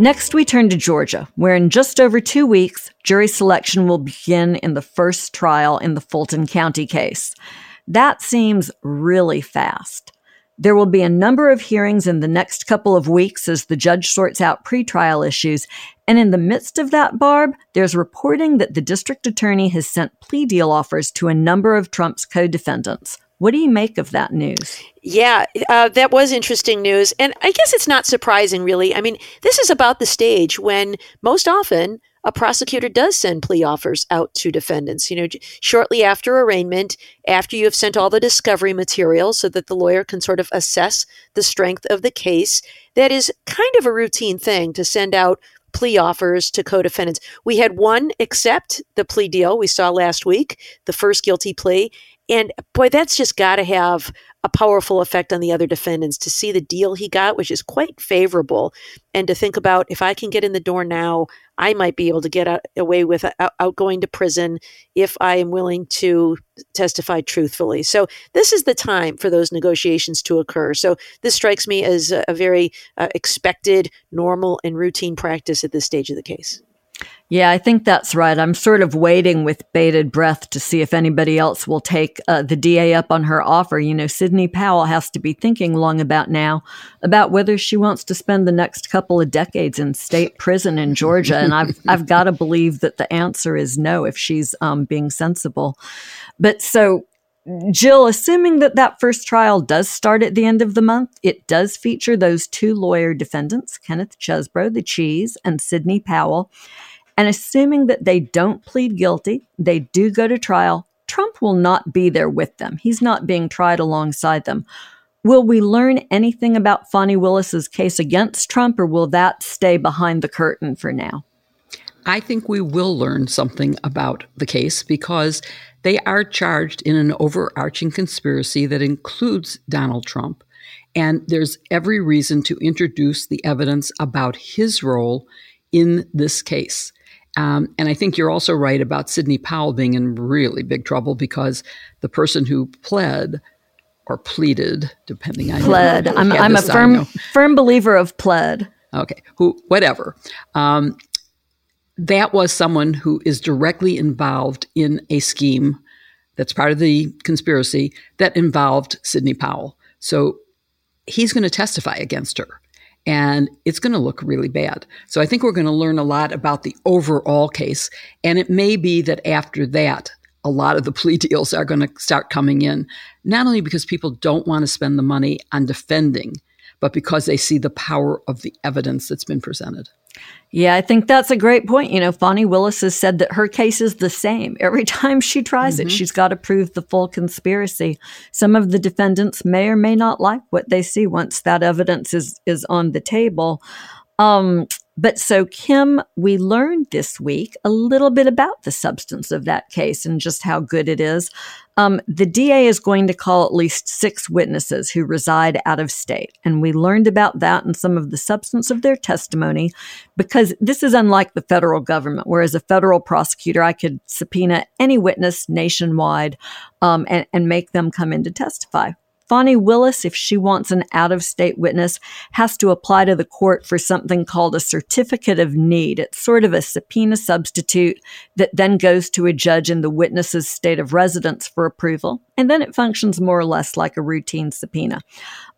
Next, we turn to Georgia, where in just over two weeks, jury selection will begin in the first trial in the Fulton County case. That seems really fast. There will be a number of hearings in the next couple of weeks as the judge sorts out pretrial issues. And in the midst of that, Barb, there's reporting that the district attorney has sent plea deal offers to a number of Trump's co defendants. What do you make of that news? Yeah, uh, that was interesting news. And I guess it's not surprising, really. I mean, this is about the stage when most often a prosecutor does send plea offers out to defendants. You know, shortly after arraignment, after you have sent all the discovery material so that the lawyer can sort of assess the strength of the case, that is kind of a routine thing to send out plea offers to co defendants. We had one accept the plea deal we saw last week, the first guilty plea. And boy, that's just got to have a powerful effect on the other defendants to see the deal he got, which is quite favorable, and to think about if I can get in the door now, I might be able to get out, away with out, out going to prison if I am willing to testify truthfully. So this is the time for those negotiations to occur. So this strikes me as a, a very uh, expected, normal, and routine practice at this stage of the case. Yeah, I think that's right. I'm sort of waiting with bated breath to see if anybody else will take uh, the DA up on her offer. You know, Sidney Powell has to be thinking long about now about whether she wants to spend the next couple of decades in state prison in Georgia, and I've I've got to believe that the answer is no if she's um, being sensible. But so Jill, assuming that that first trial does start at the end of the month, it does feature those two lawyer defendants, Kenneth Chesebro, the Cheese, and Sidney Powell. And assuming that they don't plead guilty, they do go to trial, Trump will not be there with them. He's not being tried alongside them. Will we learn anything about Fani Willis's case against Trump, or will that stay behind the curtain for now? I think we will learn something about the case because they are charged in an overarching conspiracy that includes Donald Trump. And there's every reason to introduce the evidence about his role in this case. Um, and I think you're also right about Sidney Powell being in really big trouble because the person who pled or pleaded, depending on pled. I'm, I'm a firm firm believer of pled. Okay, who whatever. Um, that was someone who is directly involved in a scheme that's part of the conspiracy that involved Sidney Powell. So he's going to testify against her and it's going to look really bad. So I think we're going to learn a lot about the overall case. And it may be that after that, a lot of the plea deals are going to start coming in, not only because people don't want to spend the money on defending, but because they see the power of the evidence that's been presented. Yeah, I think that's a great point. You know, Fani Willis has said that her case is the same. Every time she tries mm-hmm. it, she's got to prove the full conspiracy. Some of the defendants may or may not like what they see once that evidence is is on the table. Um, but so, Kim, we learned this week a little bit about the substance of that case and just how good it is. Um, the DA is going to call at least six witnesses who reside out of state. And we learned about that and some of the substance of their testimony because this is unlike the federal government, whereas a federal prosecutor, I could subpoena any witness nationwide um, and, and make them come in to testify. Fani Willis, if she wants an out of state witness, has to apply to the court for something called a certificate of need. It's sort of a subpoena substitute that then goes to a judge in the witness's state of residence for approval. And then it functions more or less like a routine subpoena.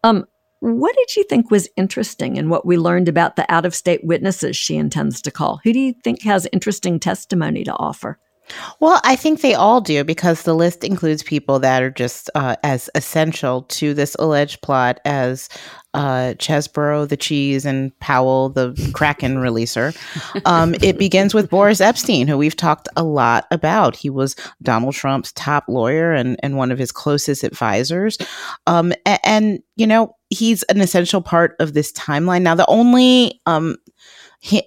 Um, what did you think was interesting in what we learned about the out of state witnesses she intends to call? Who do you think has interesting testimony to offer? Well, I think they all do because the list includes people that are just uh, as essential to this alleged plot as uh, Chesebro, the cheese, and Powell, the Kraken releaser. Um, it begins with Boris Epshteyn, who we've talked a lot about. He was Donald Trump's top lawyer and, and one of his closest advisors. Um, and, and, you know, he's an essential part of this timeline. Now, the only um,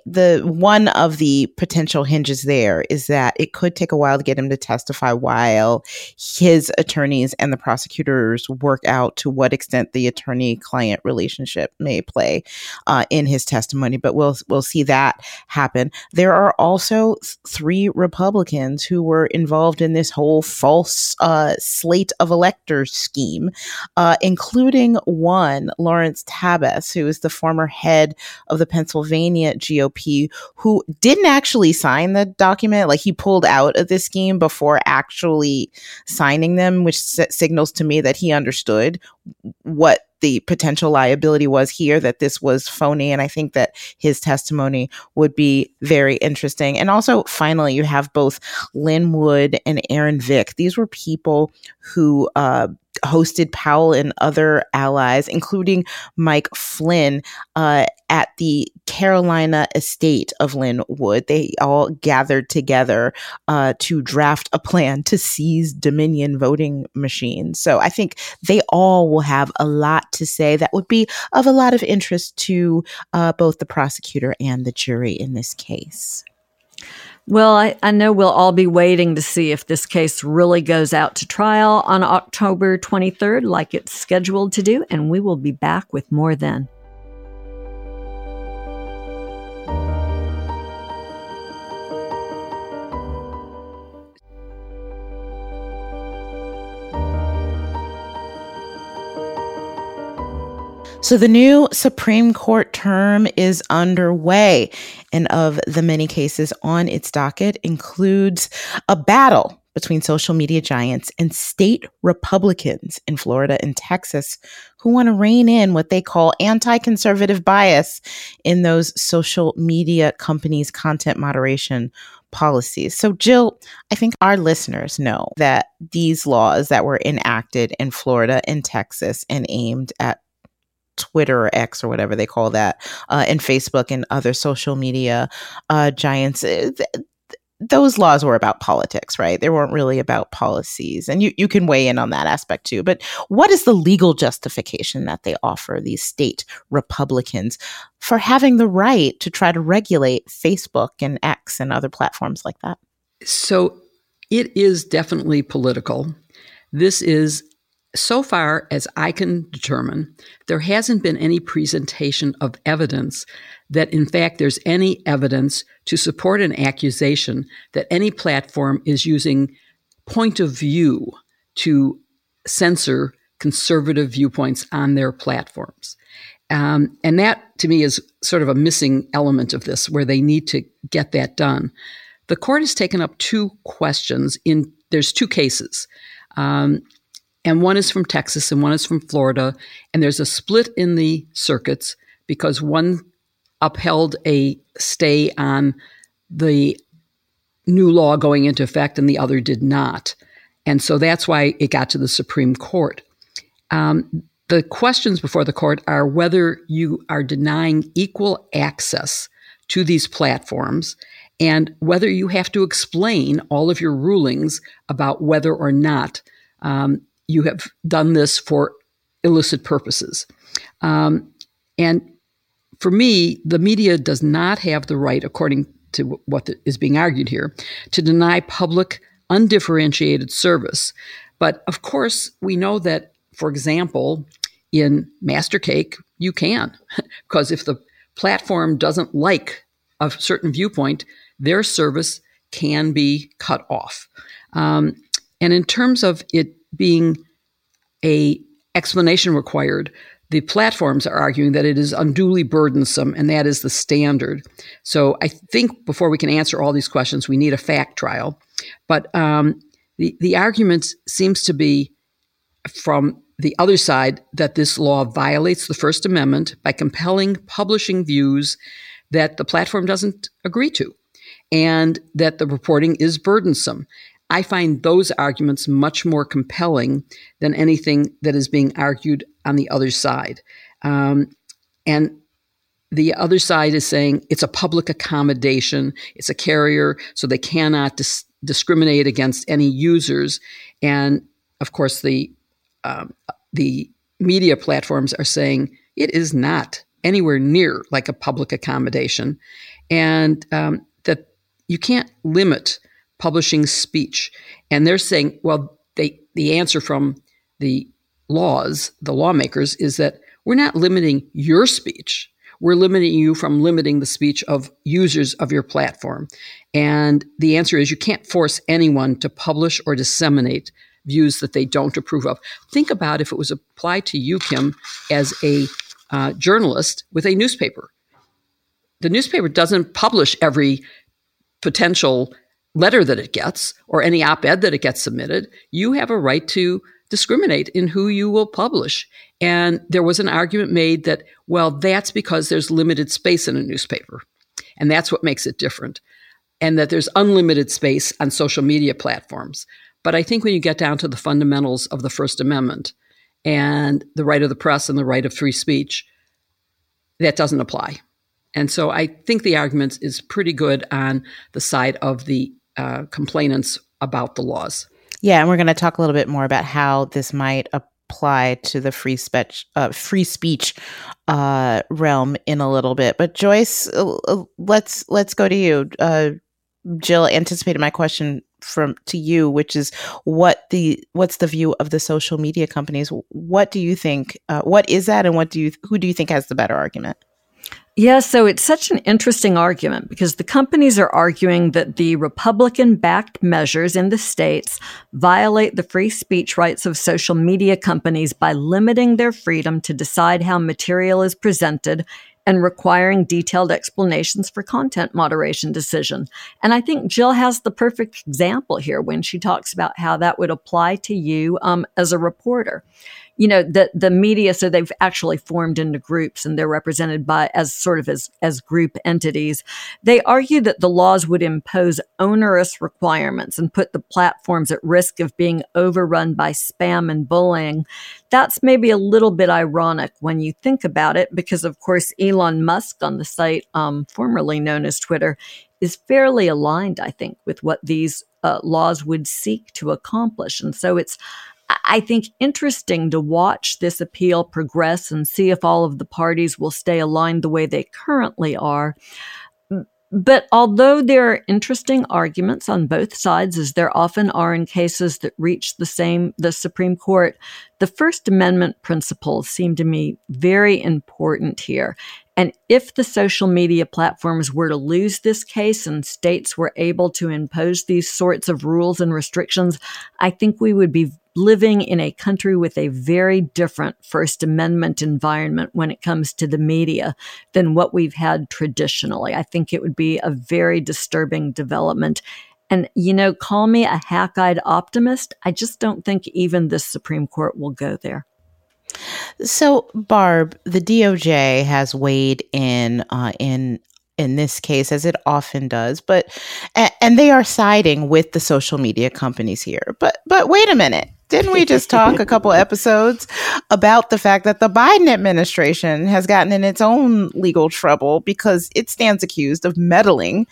the one of the potential hinges there is that it could take a while to get him to testify while his attorneys and the prosecutors work out to what extent the attorney client relationship may play uh, in his testimony but we'll we'll see that happen. There are also three republicans who were involved in this whole false uh, slate of electors scheme uh, including one lawrence tabas who is the former head of the pennsylvania GOP who didn't actually sign the document. Like he pulled out of the scheme before actually signing them, which s- signals to me that he understood what the potential liability was here that this was phony and i think that his testimony would be very interesting and also finally you have both lin wood and aaron vick these were people who uh, hosted Powell and other allies, including Mike Flynn, uh, at the Carolina estate of Lin Wood. They all gathered together uh, to draft a plan to seize Dominion voting machines. So I think they all will have a lot to say that would be of a lot of interest to uh, both the prosecutor and the jury in this case. Well, I, I, know we'll all be waiting to see if this case really goes out to trial on October 23rd, like it's scheduled to do, and we will be back with more then. So the new Supreme Court term is underway, and of the many cases on its docket includes a battle between social media giants and state Republicans in Florida and Texas who want to rein in what they call anti conservative bias in those social media companies' content moderation policies. So, Jill, I think our listeners know that these laws that were enacted in Florida and Texas and aimed at Twitter or X or whatever they call that, uh, and Facebook and other social media uh, giants. Eh, those laws were about politics, right? They weren't really about policies. And you, you can weigh in on that aspect too. But what is the legal justification that they offer these state Republicans for having the right to try to regulate Facebook and X and other platforms like that? So it is definitely political. This is so far as I can determine, there hasn't been any presentation of evidence that, in fact, there's any evidence to support an accusation that any platform is using point of view to censor conservative viewpoints on their platforms. Um, and that, to me, is sort of a missing element of this, where they need to get that done. The court has taken up two questions in there's two cases. Um, and one is from Texas and one is from Florida. And there's a split in the circuits because one upheld a stay on the new law going into effect and the other did not. And so that's why it got to the Supreme Court. Um, the questions before the court are whether you are denying equal access to these platforms and whether you have to explain all of your rulings about whether or not um, you have done this for illicit purposes. Um, and for me, the media does not have the right, according to what is being argued here, to deny public undifferentiated service. But of course, we know that, for example, in Mastercake, you can, because if the platform doesn't like a certain viewpoint, their service can be cut off. Um, and in terms of it being a explanation required, the platforms are arguing that it is unduly burdensome, and that is the standard. So I think before we can answer all these questions, we need a fact trial. But um, the the argument seems to be from the other side that this law violates the First Amendment by compelling publishing views that the platform doesn't agree to, and that the reporting is burdensome. I find those arguments much more compelling than anything that is being argued on the other side. Um, and the other side is saying it's a public accommodation, it's a carrier, so they cannot dis- discriminate against any users. And of course, the um, the media platforms are saying it is not anywhere near like a public accommodation, and um, that you can't limit publishing speech. And they're saying, well, they, the answer from the laws, the lawmakers, is that we're not limiting your speech. We're limiting you from limiting the speech of users of your platform. And the answer is you can't force anyone to publish or disseminate views that they don't approve of. Think about if it was applied to you, Kim, as a uh, journalist with a newspaper. The newspaper doesn't publish every potential letter that it gets or any op ed that it gets submitted, you have a right to discriminate in who you will publish. And there was an argument made that, well, that's because there's limited space in a newspaper. And that's what makes it different. And that there's unlimited space on social media platforms. But I think when you get down to the fundamentals of the First Amendment and the right of the press and the right of free speech, that doesn't apply. And so I think the argument is pretty good on the side of the uh, complainants about the laws. Yeah, and we're going to talk a little bit more about how this might apply to the free speech uh, free speech uh, realm in a little bit. But Joyce, uh, uh, let's let's go to you. Uh, Jill anticipated my question from to you, which is what the what's the view of the social media companies? What do you think? what is that, and what do you who do you think has the better argument? Yeah, so it's such an interesting argument because the companies are arguing that the Republican backed measures in the states violate the free speech rights of social media companies by limiting their freedom to decide how material is presented and requiring detailed explanations for content moderation decision. And I think Jill has the perfect example here when she talks about how that would apply to you um, as a reporter you know the the media so they've actually formed into groups and they're represented by as sort of as as group entities. They argue that the laws would impose onerous requirements and put the platforms at risk of being overrun by spam and bullying. That's maybe a little bit ironic when you think about it because of course elon musk on the site um, formerly known as twitter is fairly aligned i think with what these uh, laws would seek to accomplish. And so it's I think, interesting to watch this appeal progress and see if all of the parties will stay aligned the way they currently are. But although there are interesting arguments on both sides, as there often are in cases that reach the same, the Supreme Court, the First Amendment principles seem to me very important here. And if the social media platforms were to lose this case and states were able to impose these sorts of rules and restrictions, I think we would be living in a country with a very different First Amendment environment when it comes to the media than what we've had traditionally. I think it would be a very disturbing development. And, you know, call me a hack eyed optimist. I just don't think even the Supreme Court will go there. So, Barb, the DOJ has weighed in uh, in in this case, as it often does, but and they are siding with the social media companies here. But but wait a minute, didn't we just talk a couple episodes about the fact that the Biden administration has gotten in its own legal trouble because it stands accused of meddling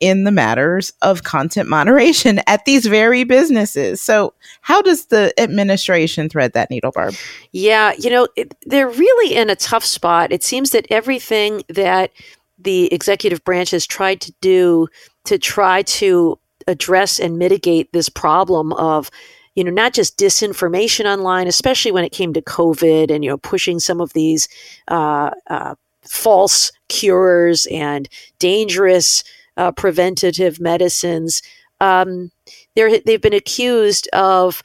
in the matters of content moderation at these very businesses. So, how does the administration thread that needle, Barb? Yeah, you know, it, they're really in a tough spot. It seems that everything that the executive branch has tried to do to try to address and mitigate this problem of you know, not just disinformation online, especially when it came to COVID and, you know, pushing some of these uh, uh, false cures and dangerous uh, preventative medicines. Um, they've been accused of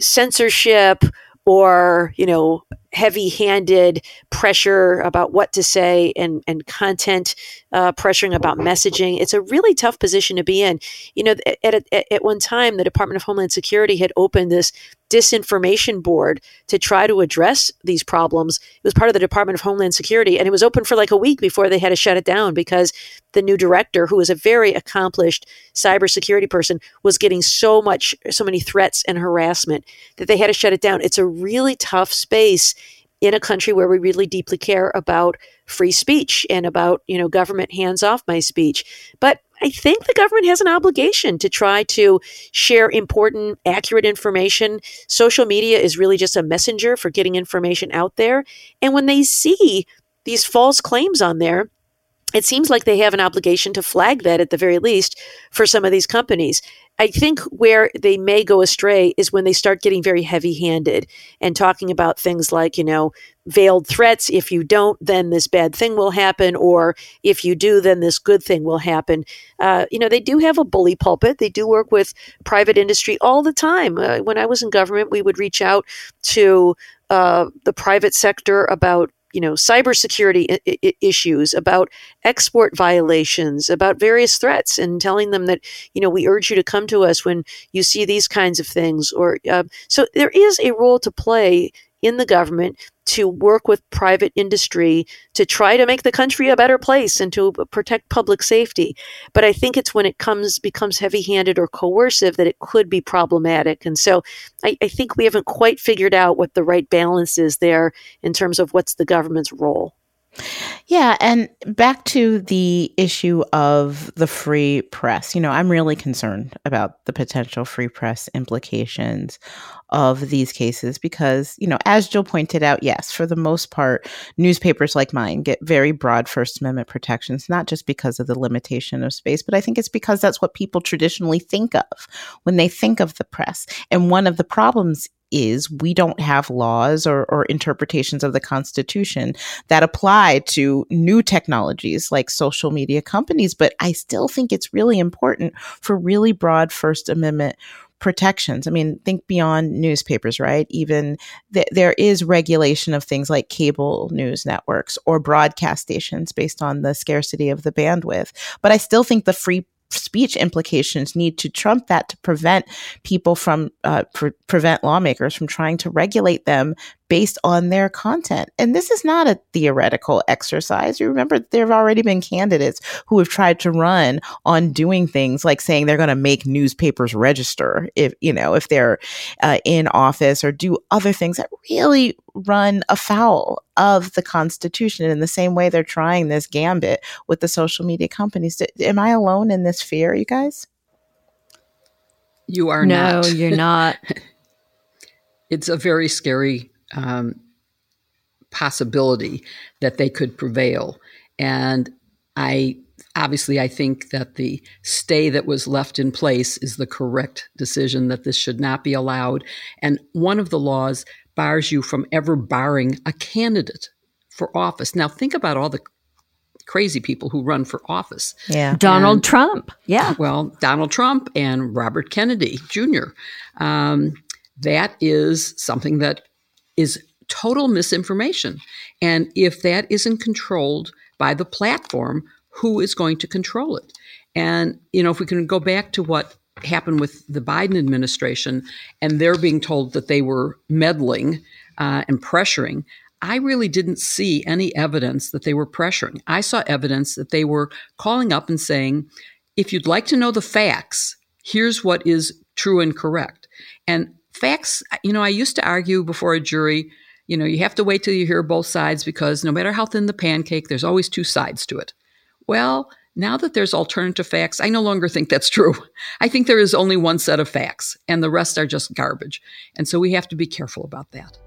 censorship or, you know, heavy handed pressure about what to say and, and content uh, pressuring about messaging. It's a really tough position to be in. You know, at, at, at one time, the Department of Homeland Security had opened this disinformation board to try to address these problems. It was part of the Department of Homeland Security, and it was open for like a week before they had to shut it down because the new director, who was a very accomplished cybersecurity person, was getting so much, so many threats and harassment that they had to shut it down. It's a really tough space in a country where we really deeply care about free speech and about you know government hands off my speech but i think the government has an obligation to try to share important accurate information. Social media is really just a messenger for getting information out there. And when they see these false claims on there it seems like they have an obligation to flag that at the very least for some of these companies. I think where they may go astray is when they start getting very heavy handed and talking about things like, you know, veiled threats. If you don't, then this bad thing will happen. Or if you do, then this good thing will happen. Uh, you know, they do have a bully pulpit. They do work with private industry all the time. Uh, when I was in government, we would reach out to uh, the private sector about you know cybersecurity I- issues, about export violations, about various threats, and telling them that you know we urge you to come to us when you see these kinds of things. Or uh, so there is a role to play in the government to work with private industry to try to make the country a better place and to protect public safety. But I think it's when it comes becomes heavy-handed or coercive that it could be problematic. And so I, I think we haven't quite figured out what the right balance is there in terms of what's the government's role. Yeah, and back to the issue of the free press. You know, I'm really concerned about the potential free press implications of these cases because, you know, as Jill pointed out, yes, for the most part, newspapers like mine get very broad First Amendment protections, not just because of the limitation of space, but I think it's because that's what people traditionally think of when they think of the press. And one of the problems is we don't have laws or, or, interpretations of the Constitution that apply to new technologies like social media companies. But I still think it's really important for really broad First Amendment protections. I mean, think beyond newspapers, right? Even th- there is regulation of things like cable news networks or broadcast stations based on the scarcity of the bandwidth. But I still think the free speech implications need to trump that to prevent people from uh, pre- prevent lawmakers from trying to regulate them based on their content. And this is not a theoretical exercise. You remember there have already been candidates who have tried to run on doing things like saying they're going to make newspapers register if, you know, if they're uh, in office or do other things that really run afoul of the Constitution in the same way they're trying this gambit with the social media companies. Am I alone in this fear, you guys? You are no, not. No, you're not. it's a very scary um, possibility that they could prevail. And I obviously I think that the stay that was left in place is the correct decision that this should not be allowed. And one of the laws bars you from ever barring a candidate for office. Now think about all the crazy people who run for office. Yeah. Donald and, Trump. Yeah. Well, Donald Trump and Robert Kennedy Jr. Um, that is something that is total misinformation. And if that isn't controlled by the platform, who is going to control it? And, you know, if we can go back to what happened with the Biden administration and they're being told that they were meddling uh, and pressuring, I really didn't see any evidence that they were pressuring. I saw evidence that they were calling up and saying, if you'd like to know the facts, here's what is true and correct. And facts, you know, I used to argue before a jury, you know, you have to wait till you hear both sides because no matter how thin the pancake, there's always two sides to it. Well, now that there's alternative facts, I no longer think that's true. I think there is only one set of facts and the rest are just garbage. And so we have to be careful about that.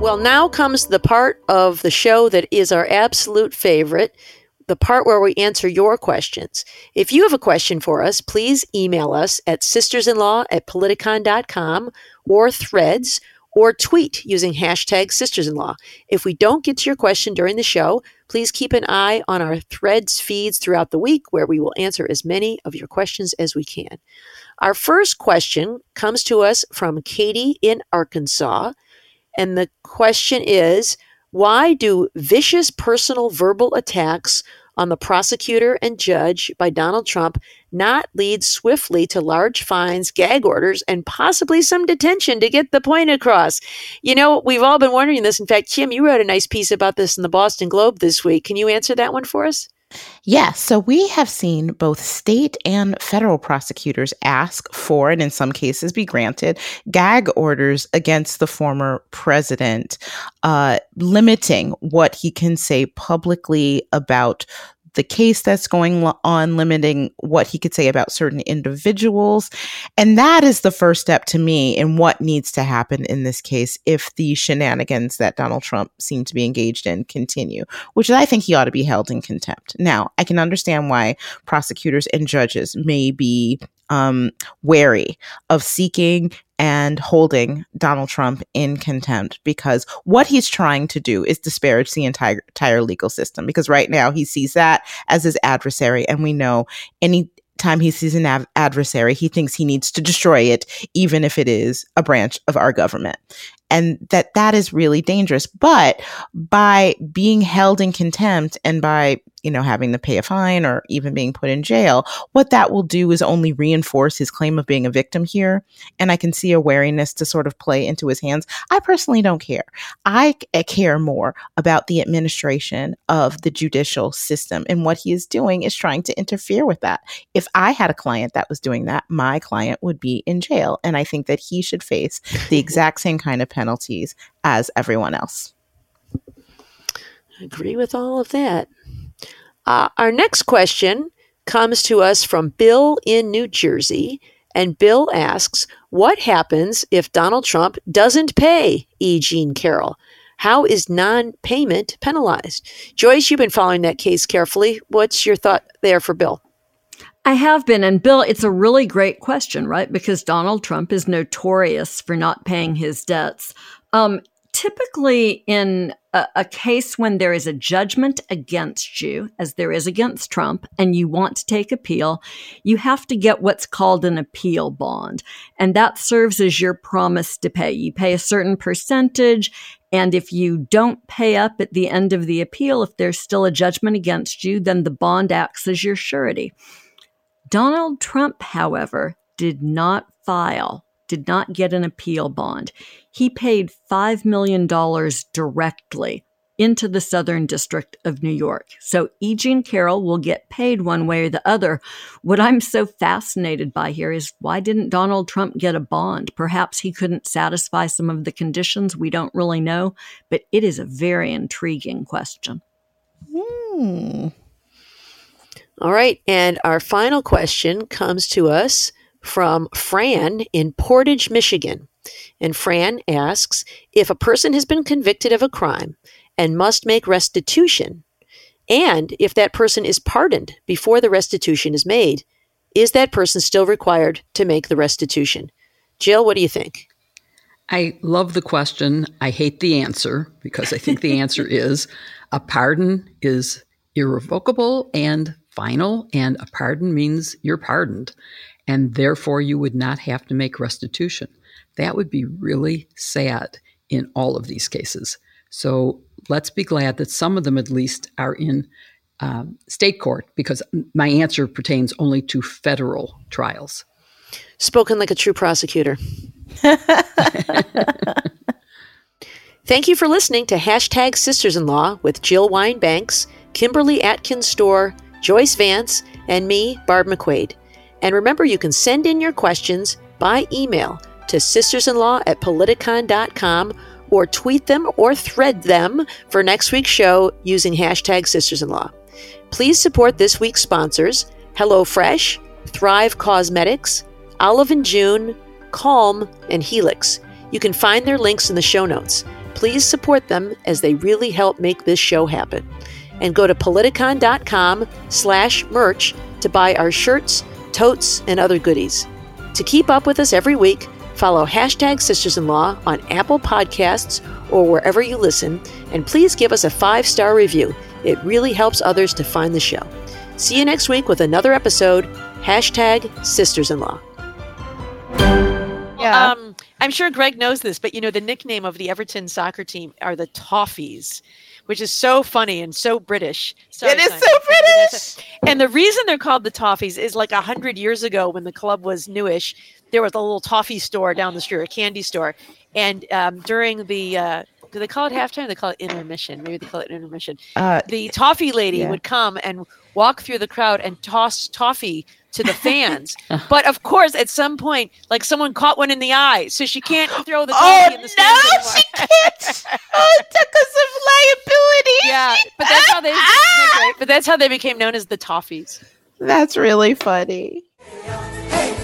Well, now comes the part of the show that is our absolute favorite, the part where we answer your questions. If you have a question for us, please email us at sistersinlaw at politicon.com or threads or tweet using hashtag sistersinlaw. If we don't get to your question during the show, please keep an eye on our threads feeds throughout the week where we will answer as many of your questions as we can. Our first question comes to us from Katie in Arkansas. And the question is why do vicious personal verbal attacks on the prosecutor and judge by Donald Trump not lead swiftly to large fines, gag orders, and possibly some detention to get the point across? You know, we've all been wondering this. In fact, Kim, you wrote a nice piece about this in the Boston Globe this week. Can you answer that one for us? Yes. So we have seen both state and federal prosecutors ask for, and in some cases be granted, gag orders against the former president, uh, limiting what he can say publicly about the case that's going on, limiting what he could say about certain individuals. And that is the first step to me in what needs to happen in this case if the shenanigans that Donald Trump seemed to be engaged in continue, which I think he ought to be held in contempt. Now, I can understand why prosecutors and judges may be um, wary of seeking and holding Donald Trump in contempt because what he's trying to do is disparage the entire entire legal system. Because right now he sees that as his adversary, and we know any time he sees an av- adversary, he thinks he needs to destroy it, even if it is a branch of our government and that that is really dangerous. But by being held in contempt and by you know having to pay a fine or even being put in jail what that will do is only reinforce his claim of being a victim here. And i can see a wariness to sort of play into his hands. I personally don't care. I uh, care more about the administration of the judicial system. And what he is doing is trying to interfere with that. If i had a client that was doing that my client would be in jail. And i think that he should face the exact same kind of penalties as everyone else. I agree with all of that. Uh, our next question comes to us from Bill in New Jersey. And Bill asks, What happens if Donald Trump doesn't pay E. Jean Carroll? How is non payment penalized? Joyce, you've been following that case carefully. What's your thought there for Bill? I have been. And Bill, it's a really great question, right? Because Donald Trump is notorious for not paying his debts. Um, typically, in a, a, case when there is a judgment against you, as there is against Trump, and you want to take appeal, you have to get what's called an appeal bond. And that serves as your promise to pay. You pay a certain percentage And if you don't pay up at the end of the appeal, if there's still a judgment against you, then the bond acts as your surety. Donald Trump, however, did not file, did not get an appeal bond. He paid $5 million directly into the Southern District of New York. So E. Jean Carroll will get paid one way or the other. What I'm so fascinated by here is why didn't Donald Trump get a bond? Perhaps he couldn't satisfy some of the conditions. We don't really know, but it is a very intriguing question. Hmm. All right. And our final question comes to us from Fran in Portage, Michigan. And Fran asks If a person has been convicted of a crime and must make restitution, and if that person is pardoned before the restitution is made, is that person still required to make the restitution? Jill, what do you think? I love the question. I hate the answer because I think the answer is a pardon is irrevocable and final, and a pardon means you're pardoned, and therefore you would not have to make restitution. That would be really sad in all of these cases. So let's be glad that some of them at least are in um, state court because my answer pertains only to federal trials. Spoken like a true prosecutor. Thank you for listening to Hashtag Sisters in Law with Jill Wine-Banks, Kimberly Atkins Stohr, Joyce Vance, and me, Barb McQuade. And remember, you can send in your questions by email to sistersinlaw at politicon.com or tweet them or thread them for next week's show using hashtag sistersinlaw. Please support this week's sponsors HelloFresh, Thrive Causemetics, Olive and June, Calm, and Helix. You can find their links in the show notes. Please support them as they really help make this show happen. And go to politicon.com slash merch to buy our shirts, totes, and other goodies. To keep up with us every week, follow hashtag Sisters in Law on Apple Podcasts or wherever you listen, and please give us a five star review. It really helps others to find the show. See you next week with another episode. Hashtag Sisters in Law. Yeah. Um, I'm sure Greg knows this, but you know the nickname of the Everton soccer team are the Toffees, which is so funny and so British. Sorry, It is Simon. so British. And the reason they're called the Toffees is like a hundred years ago when the club was newish, there was a little toffee store down the street, a candy store, and um, during the uh, do they call it halftime? They call it intermission. Maybe they call it intermission. Uh, The toffee lady Yeah. would come and walk through the crowd and toss toffee to the fans. Uh-huh. but of course, at some point, like someone caught one in the eye, so she can't throw the oh, in the no, anymore. she can't! Oh, because of liability. Yeah, but ah! that's how they. but that's how they became known as the Toffees. That's really funny. Hey,